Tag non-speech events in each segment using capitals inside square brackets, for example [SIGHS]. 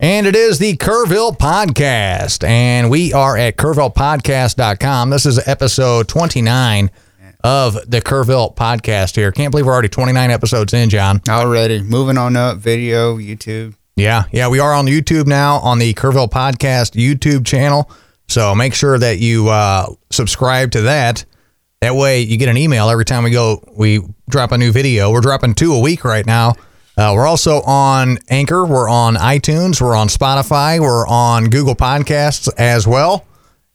And it is the Kerrville Podcast. And we are at KerrvillePodcast.com. This is episode 29 of the Kerrville Podcast here. Can't believe we're already 29 episodes in, John. Already. Moving on up, video, YouTube. Yeah, yeah, we are on YouTube now on the Kerrville Podcast YouTube channel. So make sure that you uh, subscribe to that. That way you get an email every time we go, we drop a new video. We're dropping two a week right now. Uh, we're also on Anchor. We're on iTunes. We're on Spotify. We're on Google Podcasts as well.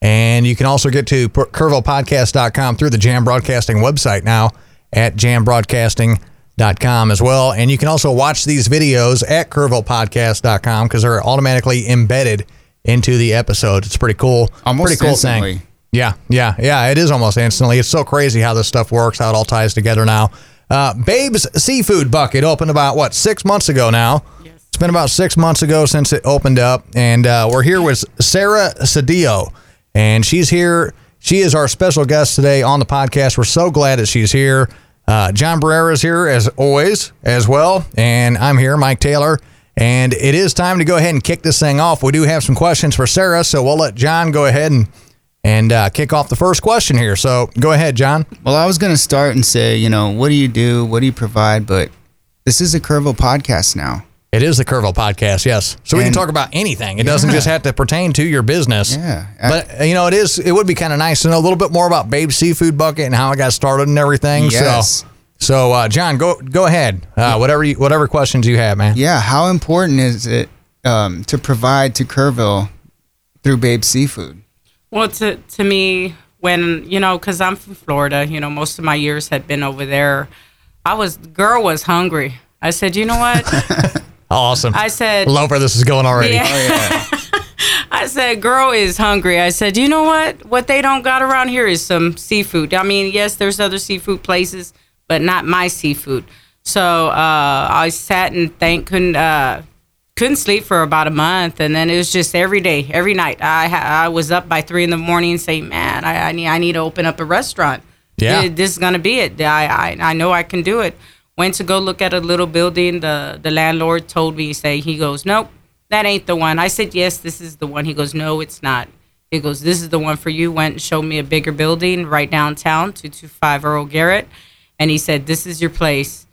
And you can also get to KerrvillePodcast.com through the Jam Broadcasting website now at jambroadcasting.com as well. And you can also watch these videos at KerrvillePodcast.com because they're automatically embedded into the episode. It's pretty cool. Almost pretty cool instantly. thing. Yeah, yeah, yeah. It is almost instantly. It's so crazy how this stuff works, how it all ties together now. Uh, Babe's Seafood Bucket opened about what six months ago now. Yes. It's been about six months ago since it opened up, and uh, we're here with Sarah Cedillo, and she's here. She is our special guest today on the podcast. We're so glad that she's here. Uh, John Barrera is here as always as well, and I'm here, Mike Taylor. And it is time to go ahead and kick this thing off. We do have some questions for Sarah, so we'll let John go ahead and and uh, kick off the first question here. So go ahead, John. Well, I was going to start and say, you know, what do you do? What do you provide? But this is a Kerrville podcast now. It is the Kerrville podcast, yes. So we can talk about anything. It doesn't just have to pertain to your business. Yeah. But uh, you know, it is. It would be kind of nice to know a little bit more about Babe Seafood Bucket and how it got started and everything. Yes. So, so uh, John, go go ahead. Uh, whatever you, whatever questions you have, man. Yeah. How important is it um, to provide to Kerrville through Babe Seafood? Well, to to me, when you know, because I'm from Florida, you know, most of my years had been over there. I was girl was hungry. I said, you know what? [LAUGHS] Awesome. I said, Love where this is going already. Yeah. Oh, [LAUGHS] I said, girl is hungry. I said, you know what? What they don't got around here is some seafood. I mean, yes, there's other seafood places, but not my seafood. So uh, I sat and thank couldn't uh, couldn't sleep for about a month, and then it was just every day, every night. I I was up by three in the morning saying, man, I, I need I need to open up a restaurant. Yeah. Th- this is gonna be it. I, I I know I can do it. Went to go look at a little building. The the landlord told me, say he goes, nope, that ain't the one. I said, yes, this is the one. He goes, no, it's not. He goes, this is the one for you. Went and showed me a bigger building right downtown, two two five Earl Garrett, and he said, this is your place.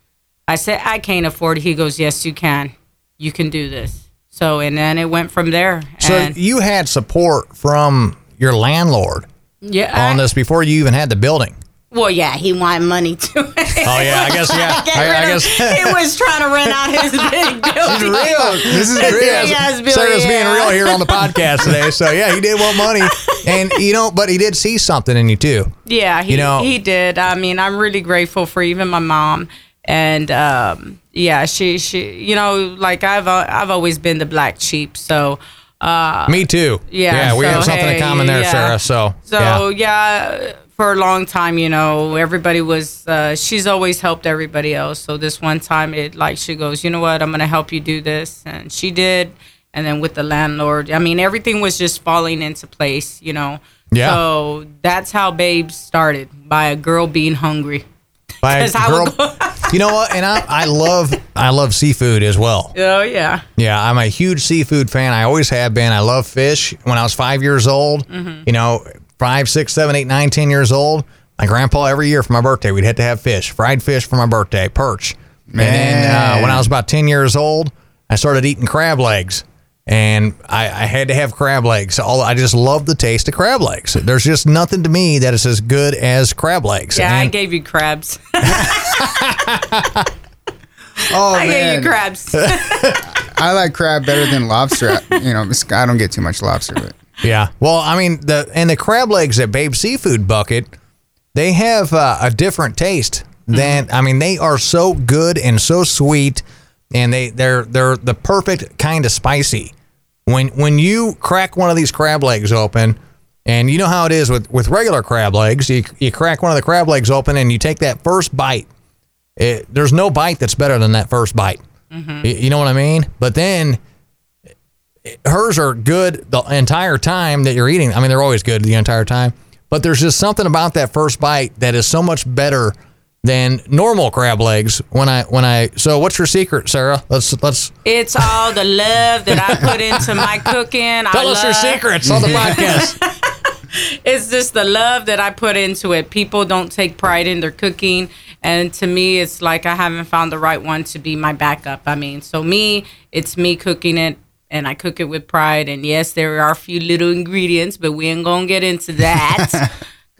I said, I can't afford it. He goes, yes, you can. You can do this. So and then it went from there. So you had support from your landlord yeah, on I- this before you even had the building. Well, yeah, he wanted money too. Oh yeah, I guess yeah. [LAUGHS] I, I guess. he was trying to rent out his [LAUGHS] big building. This is [LAUGHS] real. Yes, Billy, Sarah's being real here on the podcast today. So yeah, he did want money, and you know, but he did see something in you too. Yeah, he, You know- he did. I mean, I'm really grateful for even my mom, and um, yeah, she she you know like I've uh, I've always been the black sheep, so. Uh, Me too. Yeah, yeah, we so, have something in common there, yeah. Sarah. So, So yeah. yeah. for a long time, you know, everybody was. Uh, she's always helped everybody else. So this one time, it like she goes, you know what, I'm gonna help you do this, and she did. And then with the landlord, I mean, everything was just falling into place, you know. Yeah. So that's how Babes started by a girl being hungry. By a [LAUGHS] girl, [LAUGHS] you know what? And I, I love I love seafood as well. Oh yeah. Yeah, I'm a huge seafood fan. I always have been. I love fish. When I was five years old, Mm-hmm. you know, five, six, seven, eight, nine, ten years old, my grandpa every year for my birthday, we'd have to have fish, fried fish for my birthday, perch. And then uh, when I was about ten years old, I started eating crab legs. And I, I had to have crab legs. All I just love the taste of crab legs. There's just nothing to me that is as good as crab legs. Yeah, I gave you crabs. [LAUGHS] [LAUGHS] Oh I gave you crabs. [LAUGHS] I like crab better than lobster. You know, I don't get too much lobster, but Yeah. Well, I mean, the and the crab legs at Babe Seafood Bucket, they have uh, a different taste than I mean, they are so good and so sweet, and they they're they're the perfect kind of spicy. When when you crack one of these crab legs open, and you know how it is with with regular crab legs, you you crack one of the crab legs open and you take that first bite. It, there's no bite that's better than that first bite. Mm-hmm. Y- You know what I mean? But then hers are good the entire time that you're eating. I mean, they're always good the entire time, but there's just something about that first bite that is so much better than normal crab legs. When I when I so what's your secret, Sarah? Let's let's It's all the love that I put into my [LAUGHS] cooking. tell I us your secrets on the [LAUGHS] podcast. [LAUGHS] it's just the love that I put into it. People don't take pride in their cooking. And to me, it's like I haven't found the right one to be my backup. I mean, so me, it's me cooking it and I cook it with pride. And yes, there are a few little ingredients, but we ain't going to get into that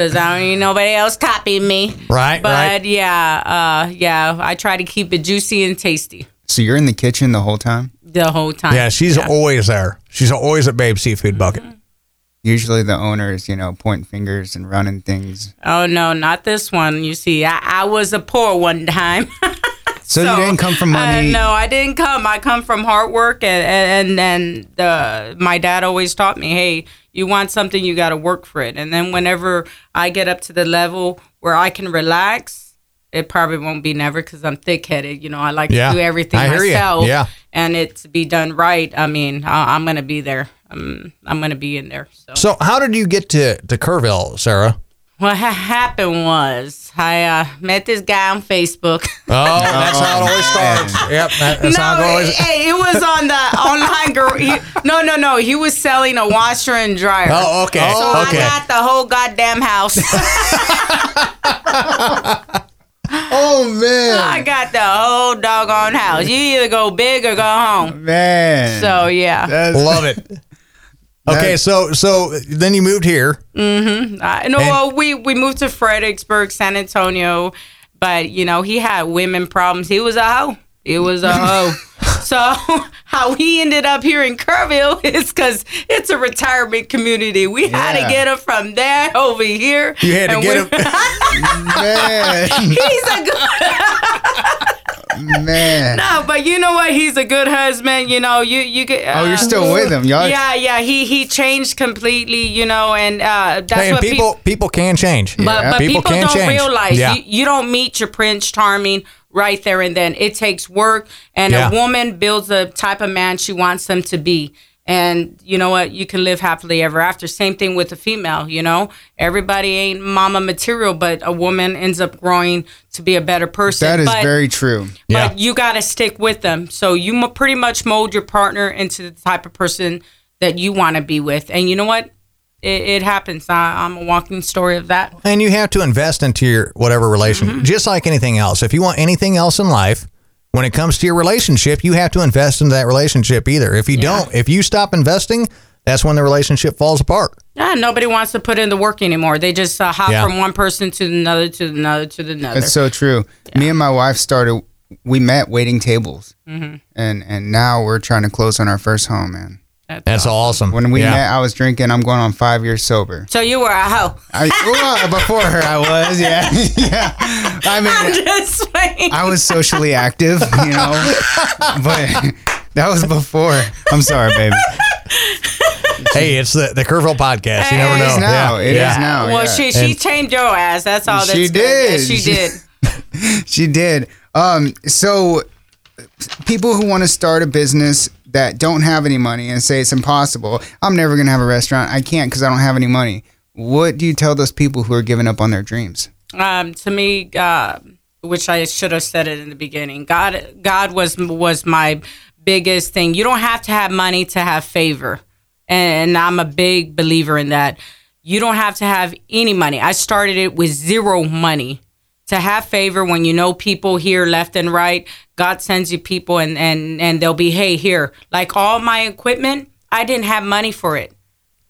because I don't need nobody else copying me. Right, But right. yeah, uh, yeah, I try to keep it juicy and tasty So you're in the kitchen the whole time. the whole time. Yeah, she's always there. She's always at Babe Seafood Bucket. Usually the owners, you know, pointing fingers and running things. Oh, no, not this one. You see, I, I was a poor one time. [LAUGHS] So, you didn't come from money. Uh, no, I didn't come. I come from hard work, and and then the my dad always taught me, hey, you want something, you got to work for it. And then whenever I get up to the level where I can relax, it probably won't be never because I'm thick headed. You know, I like Yeah, to do everything I myself. Yeah. and it to be done right. I mean, I, I'm gonna be there. I'm I'm gonna be in there. So. So how did you get to to Kerrville, Sarah? What ha- happened was I uh, met this guy on Facebook. [LAUGHS] Oh, that's how it always starts. Yep, that, that's how it no, always. it, hey, it was on the [LAUGHS] online. girl. he, no, no, no. He was selling a washer and dryer. Oh, okay, So okay. I got the whole goddamn house. [LAUGHS] oh man! I got the whole doggone house. You either go big or go home. man. So yeah, That's, Love it. Okay, so so then you moved here. Uh, no, well, we we moved to Fredericksburg, San Antonio, but you know he had women problems. He was a hoe. He was a hoe. [LAUGHS] so [LAUGHS] how he ended up here in Kerrville [LAUGHS] is because it's a retirement community. We had Yeah. to get him from there over here. You had to and get we- him. man, He's a good. Man. No, but you know what? He's a good husband. You know, you you get. Oh, you're still with him, y'all. Yeah, yeah. He he changed completely. You know, and uh, that's Hey, and what peop- people people can change. But, Yeah. but people, People can don't change. realize Yeah. you, you don't meet your Prince Charming right there and then. It takes work, and Yeah. a woman builds the type of man she wants them to be. And you know what? You can live happily ever after. Same thing with a female. You know, everybody ain't mama material, but a woman ends up growing to be a better person. That is but, very true. Yeah. but you got to stick with them. So you mo- pretty much mold your partner into the type of person that you want to be with. And you know what? It, it happens. I, I'm a walking story of that. And you have to invest into your whatever relation, Mm-hmm. just like anything else. If you want anything else in life, when it comes to your relationship, you have to invest into that relationship either. If you don't, if you stop investing, that's when the relationship falls apart. Yeah, nobody wants to put in the work anymore. They just uh, hop Yeah. from one person to another to another to another. That's so true. Me and my wife started. We met waiting tables, Mm-hmm. and and now we're trying to close on our first home, man. That's awesome. When we Yeah. met, I was drinking. I'm going on five years sober. so you were a hoe. I, well, [LAUGHS] before her, I was. Yeah, [LAUGHS] yeah. I I'm mean, just saying. I was socially active, you know, but [LAUGHS] that was before. I'm sorry, baby. hey, it's the the Kerrville podcast. You never It know. now. Yeah. It yeah. is now. well, yeah. she she tamed your ass. That's all. That's She good. did. Yeah, she did. She did. Um, so people who want to start a business that don't have any money and say it's impossible. I'm never gonna have a restaurant. I can't because I don't have any money. What do you tell those people who are giving up on their dreams? um, to me, uh, which I should have said it in the beginning. God, God was was my biggest thing. You don't have to have money to have favor, and I'm a big believer in that. You don't have to have any money. I started it with zero money. To have favor when you know people here left and right, God sends you people and and and they'll be, hey, here. Like all my equipment, I didn't have money for it.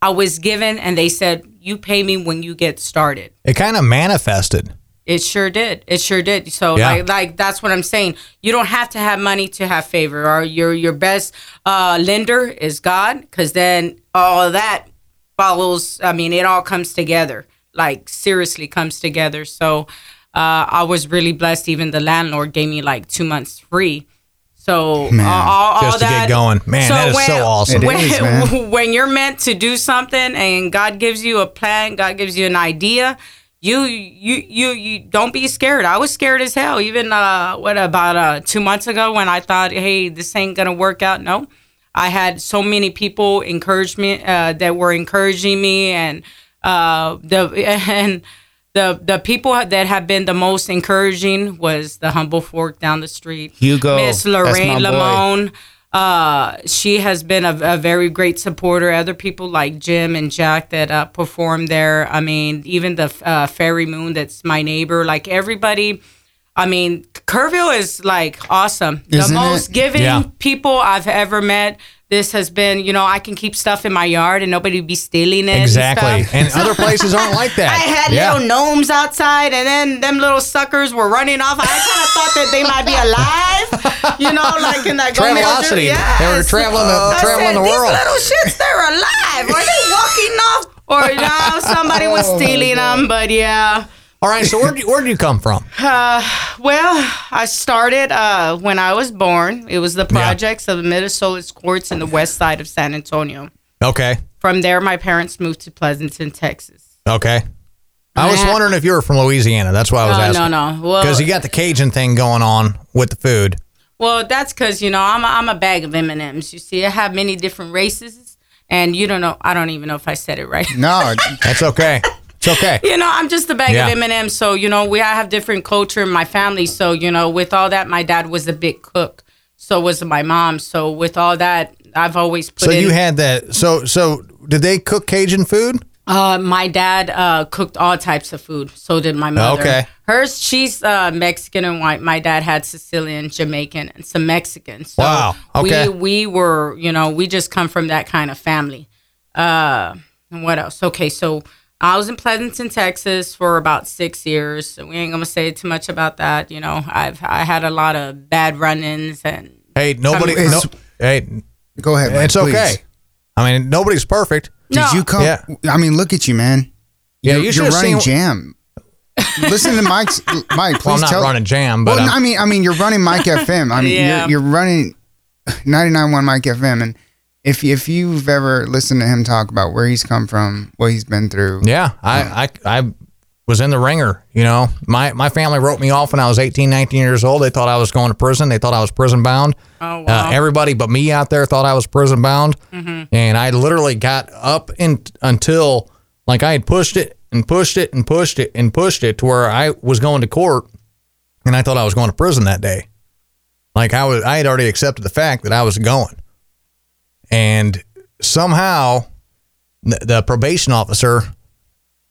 I was given, and they said, you pay me when you get started. It kind of manifested. It sure did. It sure did. So Yeah. like like that's what I'm saying. You don't have to have money to have favor. Or your your best uh, lender is God, because then all of that follows. I mean, it all comes together. Like seriously comes together. So uh, I was really blessed. Even the landlord gave me like two months free. So uh, all, all Just to get going. Man, that is so awesome. When, is, [LAUGHS] when you're meant to do something and God gives you a plan, God gives you an idea, you you you you don't be scared. I was scared as hell. Even uh, what about uh, two months ago when I thought, hey, this ain't gonna work out. No, I had so many people encourage me uh, that were encouraging me, and uh, the [LAUGHS] and the the people that have been the most encouraging was the humble fork down the street. Hugo, Miss Lorraine my. Lamone. Uh, she has been a, a very great supporter. Other people like Jim and Jack that uh, perform there. I mean, even the uh, Fairy Moon, that's my neighbor. Like everybody. I mean, Kerrville is like awesome. Isn't the it? most giving Yeah. people I've ever met. This has been, you know, I can keep stuff in my yard and nobody would be stealing it. and Exactly. stuff. And other [LAUGHS] places aren't like that. I had yeah. little gnomes outside, and then them little suckers were running off. I kind of thought that they might be alive, you know, like in that Travelocity. Yes. They were traveling the I traveling said, the world. These little shits, they're alive. Are they walking off? Or you know, somebody was Oh, stealing them. But yeah, All right. So where do you, where do you come from? [LAUGHS] Uh, well, I started uh, when I was born. It was the projects of the Minnesota courts in the west side of San Antonio. Okay. From there, my parents moved to Pleasanton, Texas. Okay. I was wondering if you were from Louisiana. That's why I was Oh, asking. no, no. Well, Because you got the Cajun thing going on with the food. Well, that's because you know I'm a, I'm a bag of M and M's. You see, I have many different races, and you don't know. I don't even know if I said it right. No, That's okay. [LAUGHS] It's okay. you know, I'm just a bag Yeah. of M and M's. So you know, we I have different culture in my family. So you know, with all that, my dad was a big cook. So was my mom. So with all that, I've always put So in. you had that. So so did they cook Cajun food? Uh, my dad uh, cooked all types of food. So did my mother. Okay. Hers, she's uh, Mexican and white. My dad had Sicilian, Jamaican, and some Mexican. So Wow. Okay. We we were, you know, we just come from that kind of family. Uh, and what else? Okay, so I was in Pleasanton, Texas, for about six years. So we ain't gonna say too much about that. You know, I've I had a lot of bad run-ins and Hey, nobody. Come- No, hey, go ahead. Mike, it's please. okay. I mean, nobody's perfect. Did No. you come? Yeah. I mean, look at you, man. Yeah, you're, you you're running seen- jam. Listen to Mike's [LAUGHS] Mike. Please Well, I'm not tell. running jam, but well, I'm- I mean, I mean, you're running Mike FM. I mean, [LAUGHS] Yeah. you're, you're running 99.1 Mike FM, and if if you've ever listened to him talk about where he's come from, what he's been through, Yeah, I, I, I was in the ringer. You know, my my family wrote me off when I was 18, 19 years old. They thought I was going to prison. They thought I was prison bound. Oh, wow. Uh, everybody but me out there thought I was prison bound, and I literally got up in, until like I had pushed it and pushed it and pushed it and pushed it to where I was going to court, and I thought I was going to prison that day. Like I was, I had already accepted the fact that I was going, and somehow the, the probation officer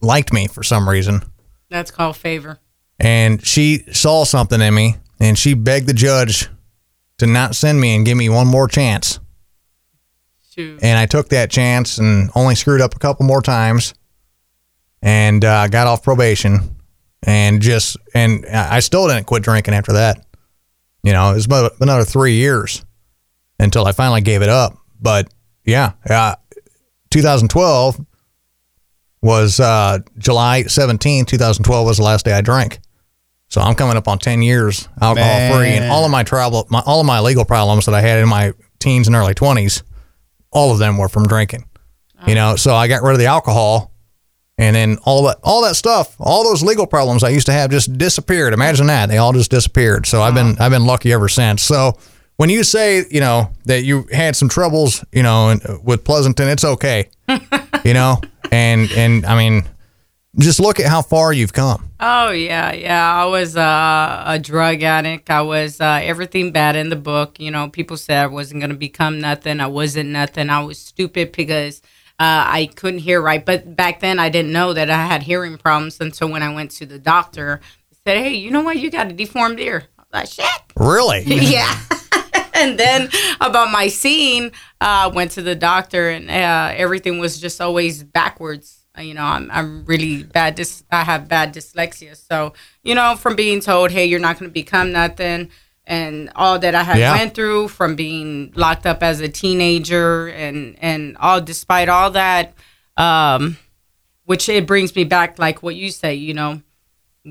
liked me for some reason. That's called favor. and she saw something in me and she begged the judge to not send me and give me one more chance. Shoot. and i took that chance and only screwed up a couple more times. And uh, got off probation and just and i still didn't quit drinking after that. You know it was about another three years until i finally gave it up but yeah uh, 2012 was uh, July 17, 2012 was the last day I drank. So I'm coming up on 10 years alcohol free and all of my trouble, my, all of my legal problems that I had in my teens and early 20s, all of them were from drinking. You know, so I got rid of the alcohol and then all that all that stuff, all those legal problems I used to have just disappeared. Imagine that. They all just disappeared. So I've been I've been lucky ever since. So when you say, you know, that you had some troubles, you know, and, with Pleasanton, it's okay. [LAUGHS] you know? And and I mean, just look at how far you've come. Oh yeah, yeah. I was uh, a drug addict. I was uh, everything bad in the book. You know, people said I wasn't gonna become nothing. I wasn't nothing. I was stupid because uh, I couldn't hear right. But back then, I didn't know that I had hearing problems until when I went to the doctor. He said, "Hey, you know what? You got a deformed ear." I was like, "Shit." Really? [LAUGHS] yeah. And then about my seeing, uh, went to the doctor, and uh, everything was just always backwards. Uh, You know, I'm I'm really bad. Dys- I have bad dyslexia, so you know, from being told, "Hey, you're not going to become nothing," and all that I had Yeah. went through from being locked up as a teenager, and and all despite all that, um, which it brings me back, like what you say, you know,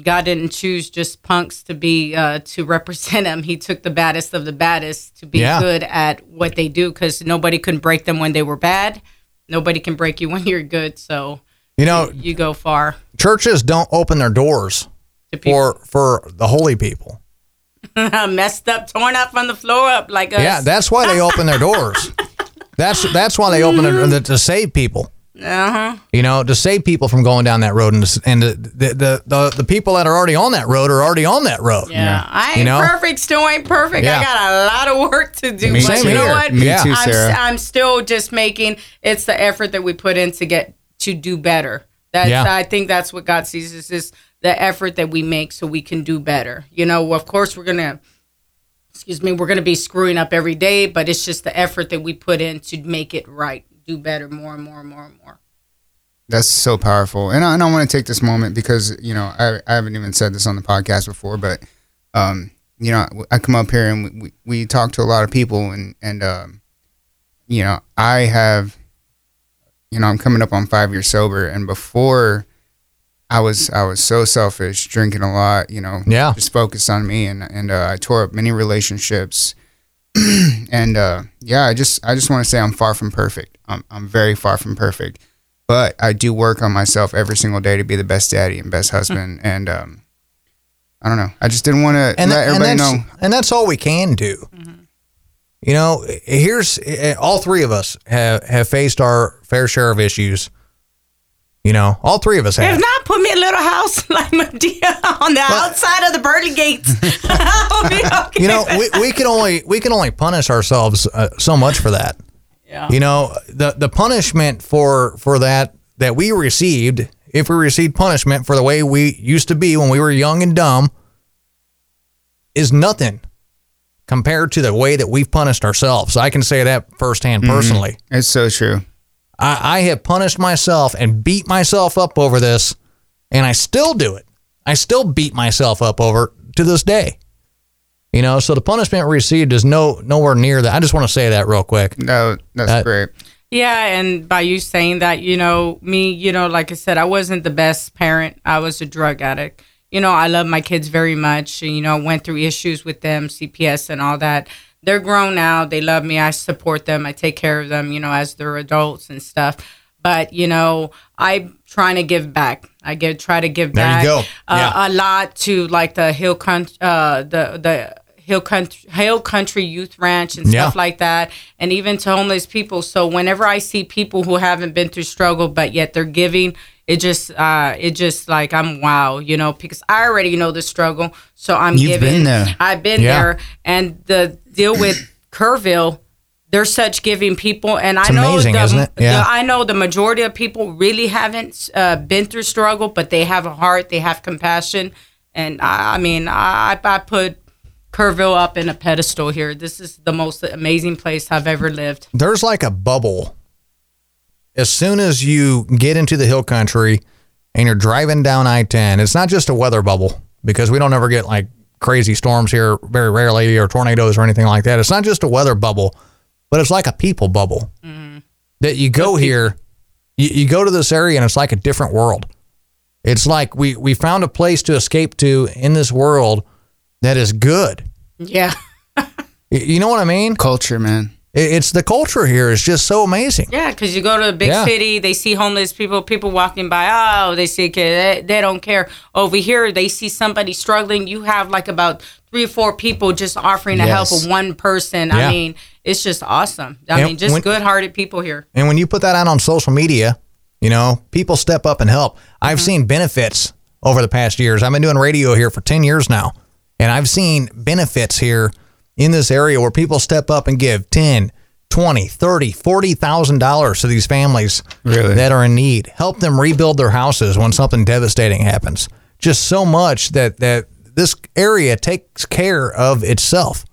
God didn't choose just punks to be uh, to represent him. He took the baddest of the baddest to be Yeah. good at what they do because nobody can break them when they were bad. Nobody can break you [LAUGHS] when you're good. So You know, you go far. churches don't open their doors To for for the holy people. [LAUGHS] messed up, torn up on the floor up like us. Yeah, that's why they open their doors. [LAUGHS] That's that's why they open it to save people. Uh huh. You know, to save people from going down that road, and to, and the, the the the the people that are already on that road are already on that road. Yeah. I ain't You know? perfect. Still ain't perfect. Yeah. I got a lot of work to do. Me but Same you know here. what? Me Yeah. too, I'm, Sarah. I'm still just making. It's the effort that we put in to get to do better. That's Yeah. I think that's what God sees is is the effort that we make so we can do better. You know, of course we're gonna. Excuse me, we're gonna be screwing up every day, but it's just the effort that we put in to make it right, do better, more and more and more and more. That's so powerful. And I, and I want to take this moment because, you know, I, I haven't even said this on the podcast before, but, um, you know, I come up here and we, we, we talk to a lot of people and, and, um, you know, I have, you know, I'm coming up on five years sober and before I was, I was so selfish, drinking a lot, you know, Yeah. just focused on me and, and, uh, I tore up many relationships [CLEARS THROAT] and, uh, yeah, I just, I just want to say I'm far from perfect. I'm, I'm very far from perfect but I do work on myself every single day to be the best daddy and best husband. and um, I don't know. I just didn't want to and, let and everybody that's know. and that's all we can do. You know, here's eh, all three of us have have faced our fair share of issues. You know, all three of us have. If have. not, put me a little house [LAUGHS] like Madea on the outside of the pearly gates. [LAUGHS] [LAUGHS] I'll be okay. You know, we, we can only we can only punish ourselves uh, so much for that. Yeah. You know, the the punishment for for that that we received, if we received punishment for the way we used to be when we were young and dumb, is nothing compared to the way that we've punished ourselves. I can say that firsthand mm-hmm. personally. It's so true. I, I have punished myself and beat myself up over this, and I still do it. I still beat myself up over to this day. You know, so the punishment received is no nowhere near that. I just want to say that real quick. No, that's Uh, great. Yeah, and by you saying that, you know, me, you know, like I said, I wasn't the best parent. I was a drug addict. You know, I love my kids very much. You know, went through issues with them, CPS and all that. They're grown now. They love me. I support them. I take care of them, you know, as they're adults and stuff. But, you know, I'm trying to give back. I get try to give There you back go. Uh, Yeah. a lot to like the hill country, uh, the the hill country, hill country youth ranch and Yeah. stuff like that, and even to homeless people. So whenever I see people who haven't been through struggle but yet they're giving, it just uh, it just like I'm wow, you know, because I already know the struggle, so I'm You've giving. been there. I've been Yeah. there, and the deal with Kerrville. They're such giving people, and I know amazing, the? Yeah. the- I know the majority of people really haven't uh, been through struggle, but they have a heart, they have compassion, and I, I mean, I, I put Kerrville up in a pedestal here. This is the most amazing place I've ever lived. There's like a bubble. As soon as you get into the hill country and you're driving down I 10, it's not just a weather bubble because we don't ever get like crazy storms here very rarely or tornadoes or anything like that. It's not just a weather bubble, but it's like a people bubble. Mm-hmm. That you go here, you, you go to this area and it's like a different world. It's like we, we found a place to escape to in this world that is good. Yeah, [LAUGHS] You know what I mean? Culture, man. It's the culture here is just so amazing. yeah, because you go to a big Yeah. city, they see homeless people, people walking by. Oh, they see a kid, they, they don't care. Over here, they see somebody struggling. You have like about three or four people just offering to help Yes. one person. Yeah. I mean, it's just awesome. I And mean, just when- good-hearted people here. And when you put that out on social media, you know, people step up and help. I've mm-hmm. seen benefits over the past years. I've been doing radio here for 10 years now, and I've seen benefits here in this area where people step up and give 10, 20, 30, 40,000 dollars to these families Really? that are in need. Help them rebuild their houses when something devastating happens. Just so much that that this area takes care of itself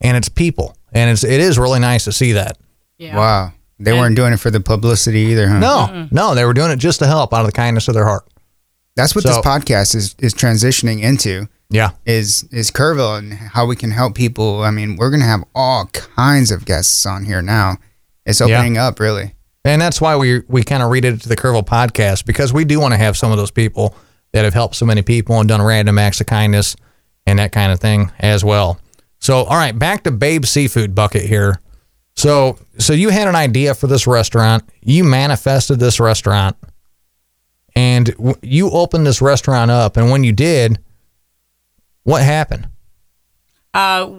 and its people. And it's it is really nice to see that. Yeah. Wow. They weren't doing it for the publicity either, huh? No, no, they were doing it just to help out of the kindness of their heart. That's what So- this podcast is is transitioning into. Yeah. Is is Kerrville and how we can help people. I mean, we're gonna have all kinds of guests on here now. It's Yeah. opening up really. And that's why we we kind of read it to the Kerrville podcast because we do want to have some of those people that have helped so many people and done random acts of kindness and that kind of thing as well. So, all right, back to Babe Seafood Bucket here. So, so you had an idea for this restaurant. You manifested this restaurant, and w- you opened this restaurant up. And when you did, what happened? Uh,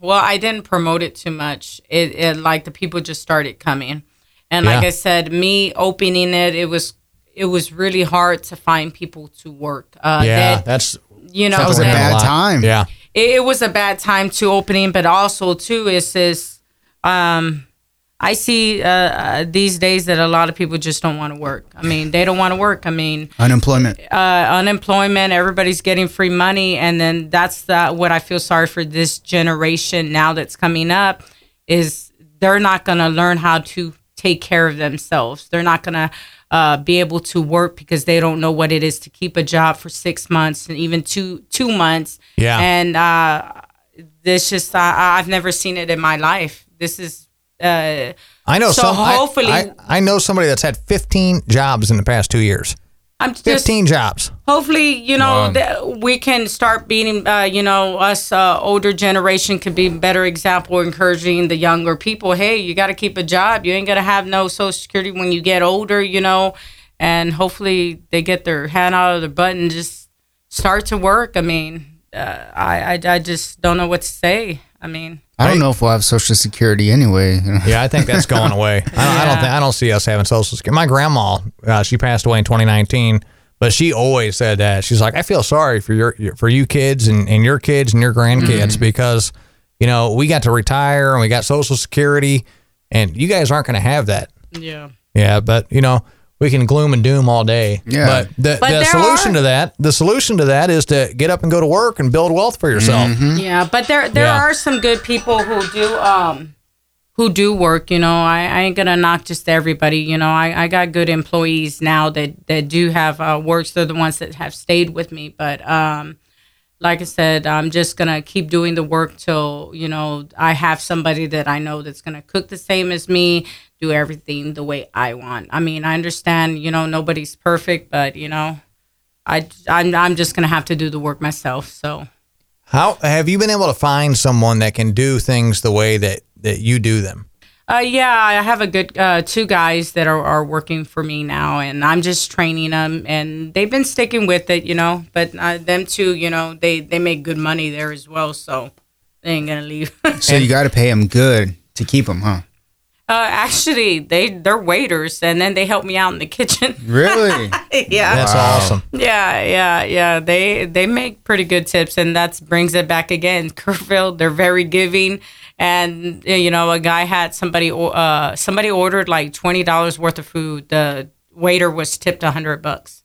well, I didn't promote it too much. It, it like the people just started coming, And like I said, me opening it, it was it was really hard to find people to work. Uh, Yeah, that, that's you know That was a bad lot. time. Yeah, it, it was a bad time to opening, but also too is this. Um, I see uh, uh, these days that a lot of people just don't want to work. I mean, they don't want to work. I mean, Unemployment. uh, unemployment, everybody's getting free money, and then that's the, what I feel sorry for this generation now that's coming up is they're not going to learn how to take care of themselves. They're not going to uh, be able to work because they don't know what it is to keep a job for six months and even two two months. Yeah. and uh, this just uh, I've never seen it in my life. This is. Uh, I know. So some, hopefully- I, I know somebody that's had 15 jobs in the past two years. I'm just 15 jobs. hopefully you know Wow. that we can start being uh, you know us uh, older generation could be a better example encouraging the younger people hey you got to keep a job you ain't gonna have no social security when you get older you know and hopefully they get their hand out of their butt and just start to work i mean uh, I, I i just don't know what to say i mean I don't know if we'll have Social Security anyway. [LAUGHS] Yeah, I think that's going away. I don't, I don't think I don't see us having social security. My grandma, uh, she passed away in 2019, but she always said that she's like, I feel sorry for your, your for you kids and, and your kids and your grandkids because you know we got to retire and we got social security, and you guys aren't going to have that. yeah Yeah, but you know we can gloom and doom all day. Yeah. but the, But the solution are- to that, the solution to that is to get up and go to work and build wealth for yourself. Yeah, but there there Yeah. are some good people who do um who do work. You know, I, I ain't gonna knock just everybody. You know, I, I got good employees now that that do have uh, works. They're the ones that have stayed with me. But um, like I said, I'm just gonna keep doing the work till you know I have somebody that I know that's gonna cook the same as me, do everything the way I want. I mean, I understand. You know, nobody's perfect, but you know. I, I'm, I'm just gonna have to do the work myself. So How have you been able to find someone that can do things the way that that you do them? Uh, yeah, I have a good uh, two guys that are, are working for me now, and I'm just training them, and they've been sticking with it, you know. But uh, them two, you know, they they make good money there as well, so they ain't gonna leave. [LAUGHS] So you got to pay them good to keep them, huh? Actually, they they're waiters, and then they help me out in the kitchen. [LAUGHS] Really? yeah, That's Wow. awesome. yeah, yeah, yeah. They they make pretty good tips, and that brings it back again. [LAUGHS] Kerrville, they're very giving, and you know, a guy had somebody uh somebody ordered like twenty dollars worth of food. The waiter was tipped a hundred bucks.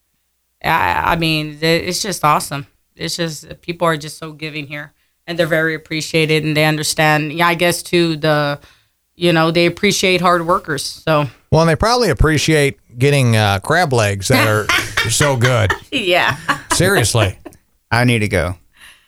I, I mean, it's just awesome. It's just people are just so giving here, and they're very appreciated, and they understand. Yeah, I guess too the, you know, they appreciate hard workers. So Well, and they probably appreciate getting uh, crab legs that are [LAUGHS] so good. yeah. Seriously, I need to go.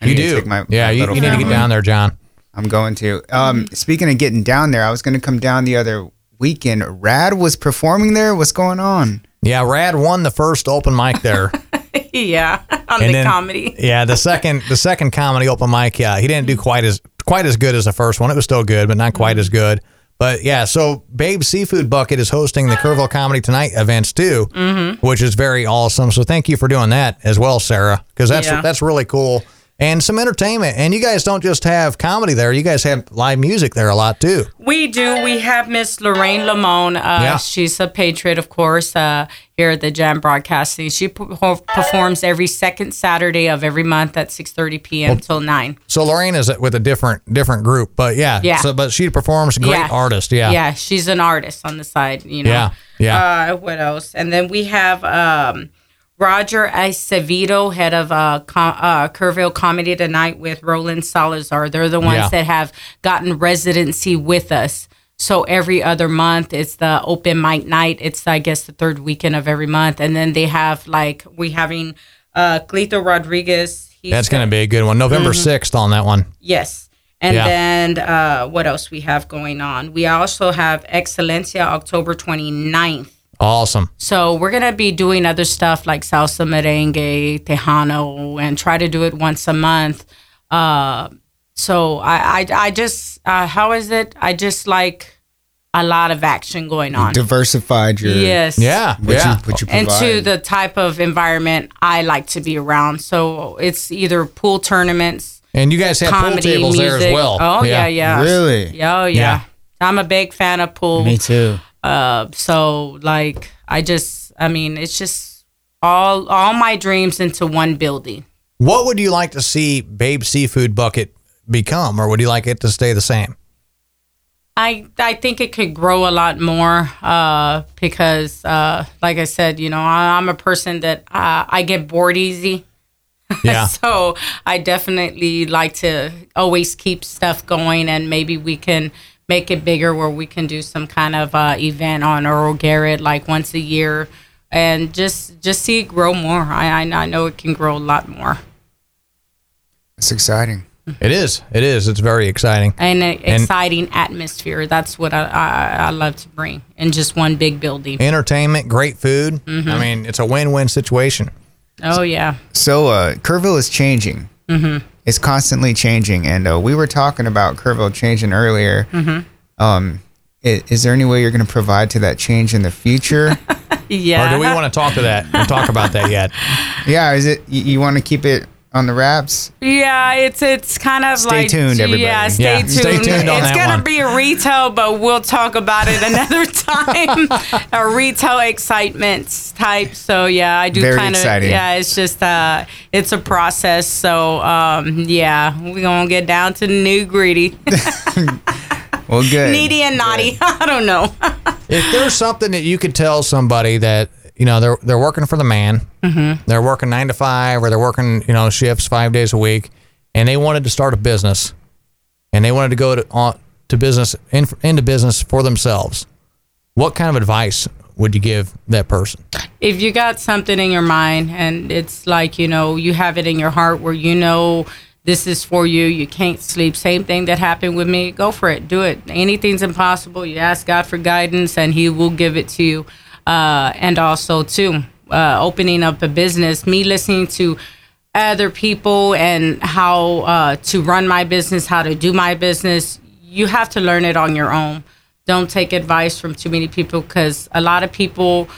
I you need to do. take my- yeah, my you, you need to get down there, John. I'm going to. Um, speaking of getting down there, I was going to come down the other weekend. Rad was performing there. What's going on? Yeah, Rad won the first open mic there. [LAUGHS] yeah, on And the then- comedy. Yeah, the second the second comedy open mic, yeah, he didn't do quite as quite as good as the first one. It was still good, but not quite as good. But yeah, so Babe Seafood Bucket is hosting the Kerrville Comedy Tonight events too, Mm-hmm. which is very awesome. So thank you for doing that as well, Sarah, because that's Yeah. that's really cool. And some entertainment. And you guys don't just have comedy there; you guys have live music there a lot too. We do. We have Miss Lorraine Lamone. Uh, Yeah. She's a patriot, of course, uh, here at the Jam Broadcasting. She per- performs every second Saturday of every month at 6.30 p.m. till 9. So Lorraine is with a different different group, but yeah, Yeah. So, but she performs great Yeah. artist. Yeah, Yeah, she's an artist on the side, you know. Yeah, yeah. Uh, what else? And then we have um, Roger Acevedo, head of uh, com- uh, Kerrville Comedy Tonight with Roland Salazar. They're the ones Yeah. that have gotten residency with us. So every other month, it's the open mic night. It's I guess the third weekend of every month, and then they have like we having uh, Clito Rodriguez. He's That's going to be a good one. November Mm-hmm. 6th on that one. Yes. And Yeah. then uh, what else we have going on? We also have Excelencia October 29th. Awesome. So we're going to be doing other stuff like salsa, merengue, tejano, and try to do it once a month. Uh, so I, I, I just, uh, how is it? I just like a lot of action going on. Diversified your Yes. Yeah, what yeah. you what you provide. and to the type of environment I like to be around. So it's either pool tournaments, And you guys have pool comedy, tables music. there as well. Oh yeah, yeah. Really? Oh yeah. Yeah. I'm a big fan of pool. Me too. Uh, so like I just, I mean, it's just all all my dreams into one building. What would you like to see Babe Seafood Bucket become, or would you like it to stay the same? I I think it could grow a lot more uh, because, uh, like I said, you know, I, I'm a person that uh, I get bored easy. [LAUGHS] Yeah. so I definitely like to always keep stuff going, and maybe we can make it bigger where we can do some kind of uh, event on Earl Garrett like once a year, and just just see it grow more. I I, I know it can grow a lot more. It's exciting. It is. It is. It's very exciting. and an exciting atmosphere. That's what I, I, I love to bring in just one big building. Entertainment, great food. I mean, it's a win-win situation. Oh yeah, So uh, Kerrville is changing. Mm-hmm. It's constantly changing, and uh, we were talking about Kerrville changing earlier. Mm-hmm. Um, i- is there any way you're going to provide to that change in the future? [LAUGHS] yeah. Or do we want to talk to that? We'll talk about that yet. [LAUGHS] yeah, is it you, you want to keep it on the wraps? Yeah, it's it's kind of like Stay like tuned, everybody. Yeah, stay Yeah, tuned. stay tuned on it's that gonna one. be a retail, but we'll talk about it another [LAUGHS] time. a retail excitement type. So yeah, I do kind of. Yeah, it's just uh, it's a process. So um, yeah, we're gonna get down to the new greedy. [LAUGHS] Well, good. needy and naughty. [LAUGHS] I don't know. If there's something that you could tell somebody that you know they're they're working for the man, mm-hmm. they're working nine to five, or they're working you know shifts five days a week, and they wanted to start a business, and they wanted to go to on, to business in, into business for themselves. What kind of advice would you give that person? if you got something in your mind and it's like you know you have it in your heart where you know this is for you you can't sleep. Same thing that happened with me. Go for it. Do it. Anything's impossible. You ask god for guidance and he will give it to you uh, and also too uh, opening up a business me listening to other people and how uh, to run my business how to do my business you have to learn it on your own don't take advice from too many people because a lot of people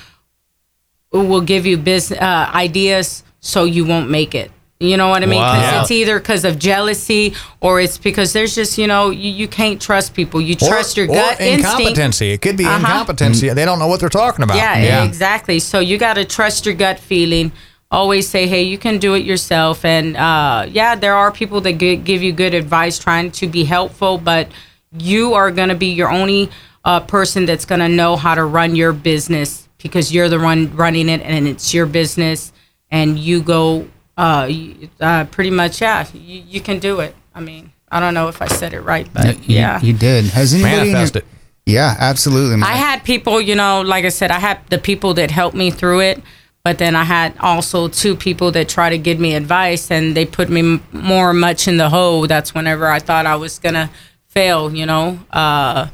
will give you business uh, ideas so you won't make it. You know what I mean? Because Wow. it's either because of jealousy or it's because there's just you know you, you can't trust people. You trust your gut or instinct. incompetency. It could be Uh-huh. incompetency. They don't know what they're talking about. Yeah, exactly. So you got to trust your gut feeling. Always say, hey, you can do it yourself. And uh, yeah, there are people that gi- give you good advice trying to be helpful, but you are going to be your only uh, person that's going to know how to run your business because you're the one running it and it's your business. And you go uh, uh, pretty much, yeah, you, you can do it. I mean, I don't know if I said it right, but You- yeah. you, did. Has anybody? in your- Manifest it. Yeah, absolutely. I had people, you know, like I said, I had the people that helped me through it, but then I had also two people that try to give me advice, and they put me more much in the hole. That's whenever I thought I was gonna fail, you know. Uh,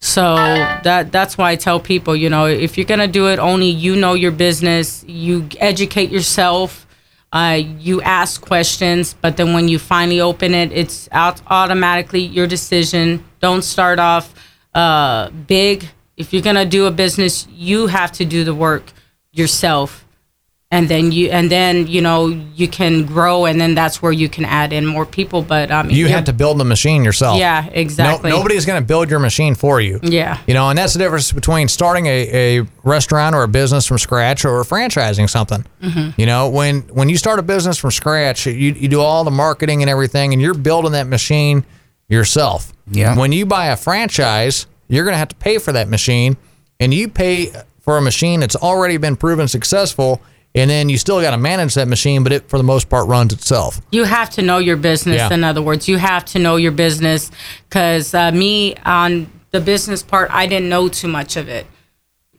so that that's why I tell people, you know, if you're gonna do it, only you know your business. You educate yourself. Uh, you ask questions, but then when you finally open it, it's out automatically your decision. Don't start off uh, big. If you're gonna do a business, you have to do the work yourself, and then you and then you know you can grow, and then that's where you can add in more people. But um, You had to build the machine yourself. yeah, exactly. No, nobody's going to build your machine for you. Yeah. You know, and that's the difference between starting a, a restaurant or a business from scratch or franchising something. Mm-hmm. You know, when when you start a business from scratch, you, you do all the marketing and everything, and you're building that machine yourself. Yeah. When you buy a franchise, you're going to have to pay for that machine, and you pay for a machine that's already been proven successful, and then you still got to manage that machine, but it for the most part runs itself. you have to know your business Yeah. in other words. You have to know your business because uh, me on the business part i didn't know too much of it.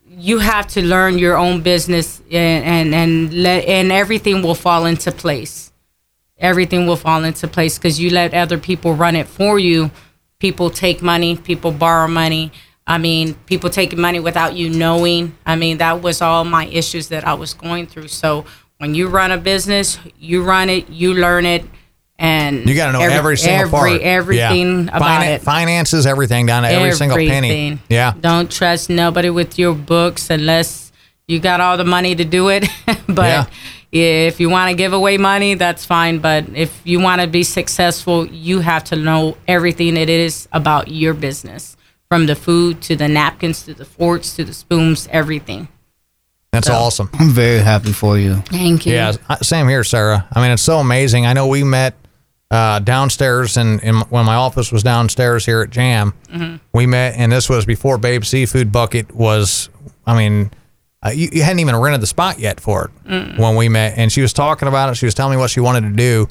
You have to learn your own business and and and, let, and everything will fall into place. Everything will fall into place because you let other people run it for you. People take money people borrow money i mean people taking money without you knowing i mean that was all my issues that i was going through so when you run a business you run it you learn it and You got to know every, single every, part. everything Yeah. about Finan- it Finances, everything down to every single penny. Yeah. Don't trust nobody with your books unless you got all the money to do it. [LAUGHS] but if you want to give away money, that's fine. But if you want to be successful, you have to know everything it is about your business from the food to the napkins to the forks to the spoons, everything. That's So- awesome. I'm very happy for you. Thank you. Yeah, same here, Sarah. I mean, it's so amazing. I know we met uh, downstairs, and in, when my office was downstairs here at Jam, we met, and this was before Babe Seafood Bucket was. I mean, uh, you, you hadn't even rented the spot yet for it when we met, and she was talking about it. She was telling me what she wanted to do,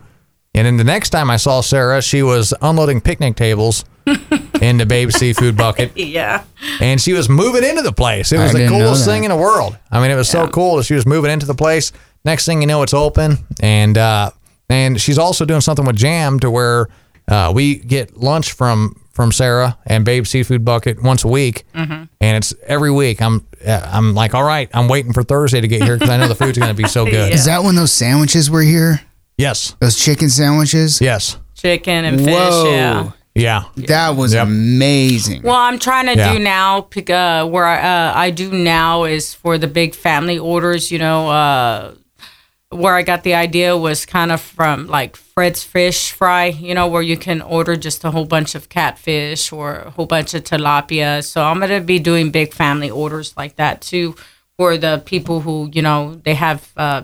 and then the next time I saw Sarah, she was unloading picnic tables [LAUGHS] in the Babe Seafood Bucket Yeah. and she was moving into the place. It was I the coolest thing in the world. I mean, it was so cool that she was moving into the place. Next thing you know, it's open, and uh, and she's also doing something with Jam to where uh, we get lunch from from Sarah and Babe Seafood Bucket once a week, Mm-hmm. and it's every week. I'm uh, I'm like, all right, I'm waiting for Thursday to get here because I know the food's going to be so [LAUGHS] good. Yeah. Is that when those sandwiches were here? Yes, Those chicken sandwiches? yes, Chicken and fish. Whoa. Yeah. yeah, That was Yep. amazing. Well, I'm trying to Yeah. do now. pick, Uh, where I, uh, I do now is for the big family orders. You know, uh, where I got the idea was kind of from like Fred's Fish Fry. You know, where you can order just a whole bunch of catfish or a whole bunch of tilapia. So I'm gonna be doing big family orders like that too for the people who you know they have uh,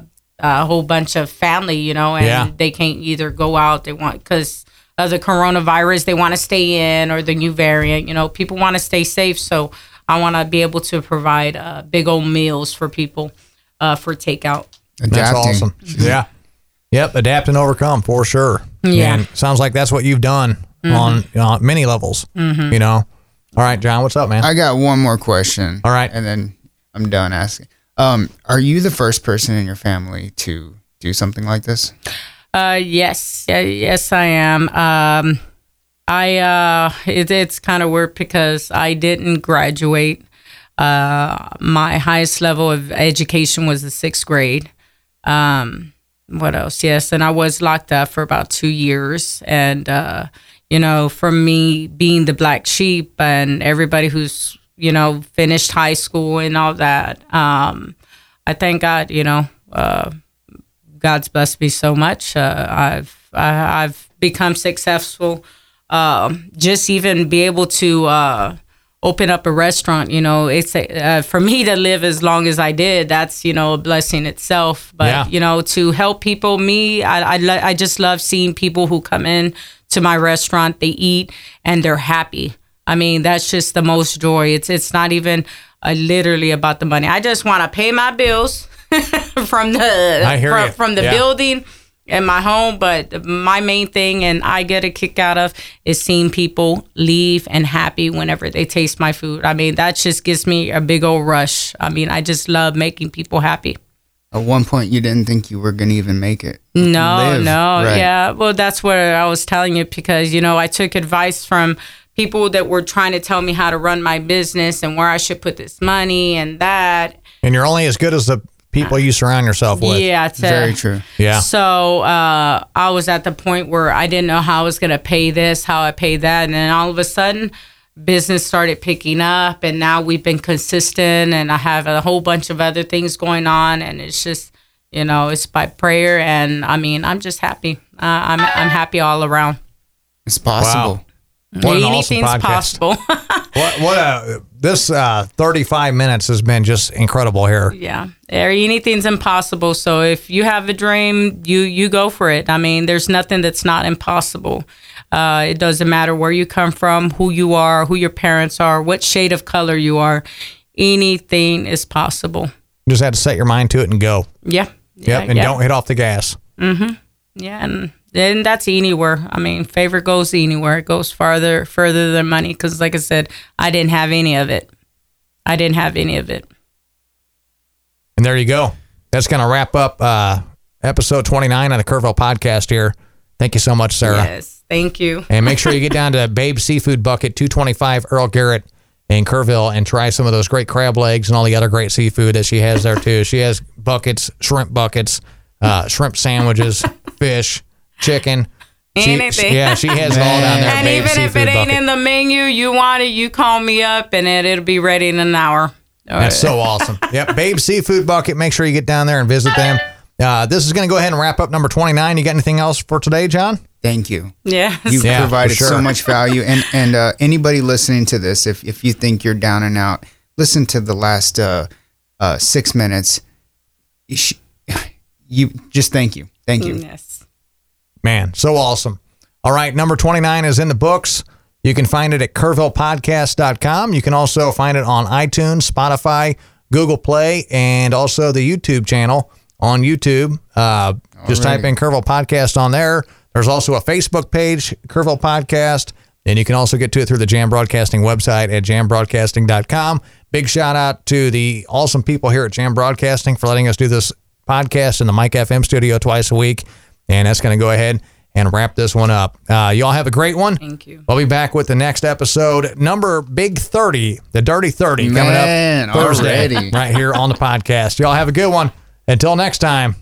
a whole bunch of family. You know, and Yeah. they can't either go out. They want because of the coronavirus, they want to stay in, or the new variant. You know, people want to stay safe, so I want to be able to provide uh, big old meals for people uh, for takeout. that's awesome. [LAUGHS] Yeah, yep, adapt and overcome for sure. Yeah. And sounds like that's what you've done on on many levels. You know. All right, John, what's up, man? I got one more question. All right. And then I'm done asking. Um, are you the first person in your family to do something like this? Uh, yes, yeah, yes, I am. Um, I uh, it, it's kind of weird because I didn't graduate. Uh, my highest level of education was the sixth grade. Um, what else? Yes, and I was locked up for about two years. And uh, you know, for me being the black sheep and everybody who's you know finished high school and all that, um, I thank God. You know. Uh, God's blessed me so much. Uh, I've I, I've become successful. Um, just even be able to uh, open up a restaurant. You know, it's a, uh, for me to live as long as I did. That's you know a blessing itself. But Yeah. you know, to help people, me, I I, lo- I just love seeing people who come in to my restaurant. They eat and they're happy. I mean, that's just the most joy. It's it's not even uh, literally about the money. I just want to pay my bills [LAUGHS] from the from, from the Yeah. building and my home. But my main thing, and I get a kick out of, is seeing people leave and happy whenever they taste my food. I mean, that just gives me a big old rush. I mean, I just love making people happy. At one point, you didn't think you were going to even make it. No, Live. no, Right. yeah. Well, that's what I was telling you because you know I took advice from people that were trying to tell me how to run my business and where I should put this money and that. and you're only as good as the people you surround yourself with. Yeah, it's a- Very true. Yeah. So uh, I was at the point where I didn't know how I was going to pay this, how I pay that, and then all of a sudden, business started picking up, and now we've been consistent, and I have a whole bunch of other things going on, and it's just, you know, it's by prayer, and I mean, I'm just happy. Uh, I'm I'm happy all around. It's possible. What an awesome Anything's podcast. possible. [LAUGHS] What what a this uh 35 minutes has been just incredible here. yeah, anything's impossible. So if you have a dream, you you go for it. I mean, there's nothing that's not impossible. Uh, it doesn't matter where you come from, who you are, who your parents are, what shade of color you are. Anything is possible. You just had to set your mind to it and go. Yeah. Yeah. And yeah. don't hit off the gas. Mm-hmm. Yeah, and and that's anywhere. I mean, favor goes anywhere. It goes farther further than money. Because, like I said, I didn't have any of it. I didn't have any of it. And there you go. That's going to wrap up uh episode 29 of the Kerrville podcast here. Thank you so much, Sarah. Yes, thank you. And make sure you get [LAUGHS] down to Babe Seafood Bucket, 225 Earl Garrett in Kerrville, and try some of those great crab legs and all the other great seafood that she has there too. She has buckets, shrimp buckets, uh, shrimp sandwiches, [LAUGHS] fish, chicken. She- Anything. yeah, she has [LAUGHS] it all down there. And even if it ain't Bucket. in the menu, you want it, you call me up and it, it'll be ready in an hour. That's so awesome. [LAUGHS] Yep, Babe Seafood Bucket. Make sure you get down there and visit them. Uh, this is going to go ahead and wrap up number 29. You got anything else for today, John? thank you. Yeah. You Yeah, for provided sure. so much value, and and uh, anybody listening to this, if if you think you're down and out, listen to the last uh, uh, six minutes. You, sh- [SIGHS] you just thank you, thank you. Yes. Man, so awesome. All right, number 29 is in the books. You can find it at kerrvillepodcast.com. You can also find it on iTunes, Spotify, Google Play, and also the YouTube channel on YouTube. Uh, just type in Kerrville Podcast on there. There's also a Facebook page, Kerrville Podcast. And you can also get to it through the Jam Broadcasting website at jambroadcasting.com. Big shout out to the awesome people here at Jam Broadcasting for letting us do this podcast in the Mike FM studio twice a week. And that's going to go ahead and wrap this one up. Uh, y'all have a great one. Thank you. We'll be back with the next episode, number Big 30, the Dirty 30, coming Man, up Thursday, already. [LAUGHS] right here on the podcast. Y'all have a good one. Until next time.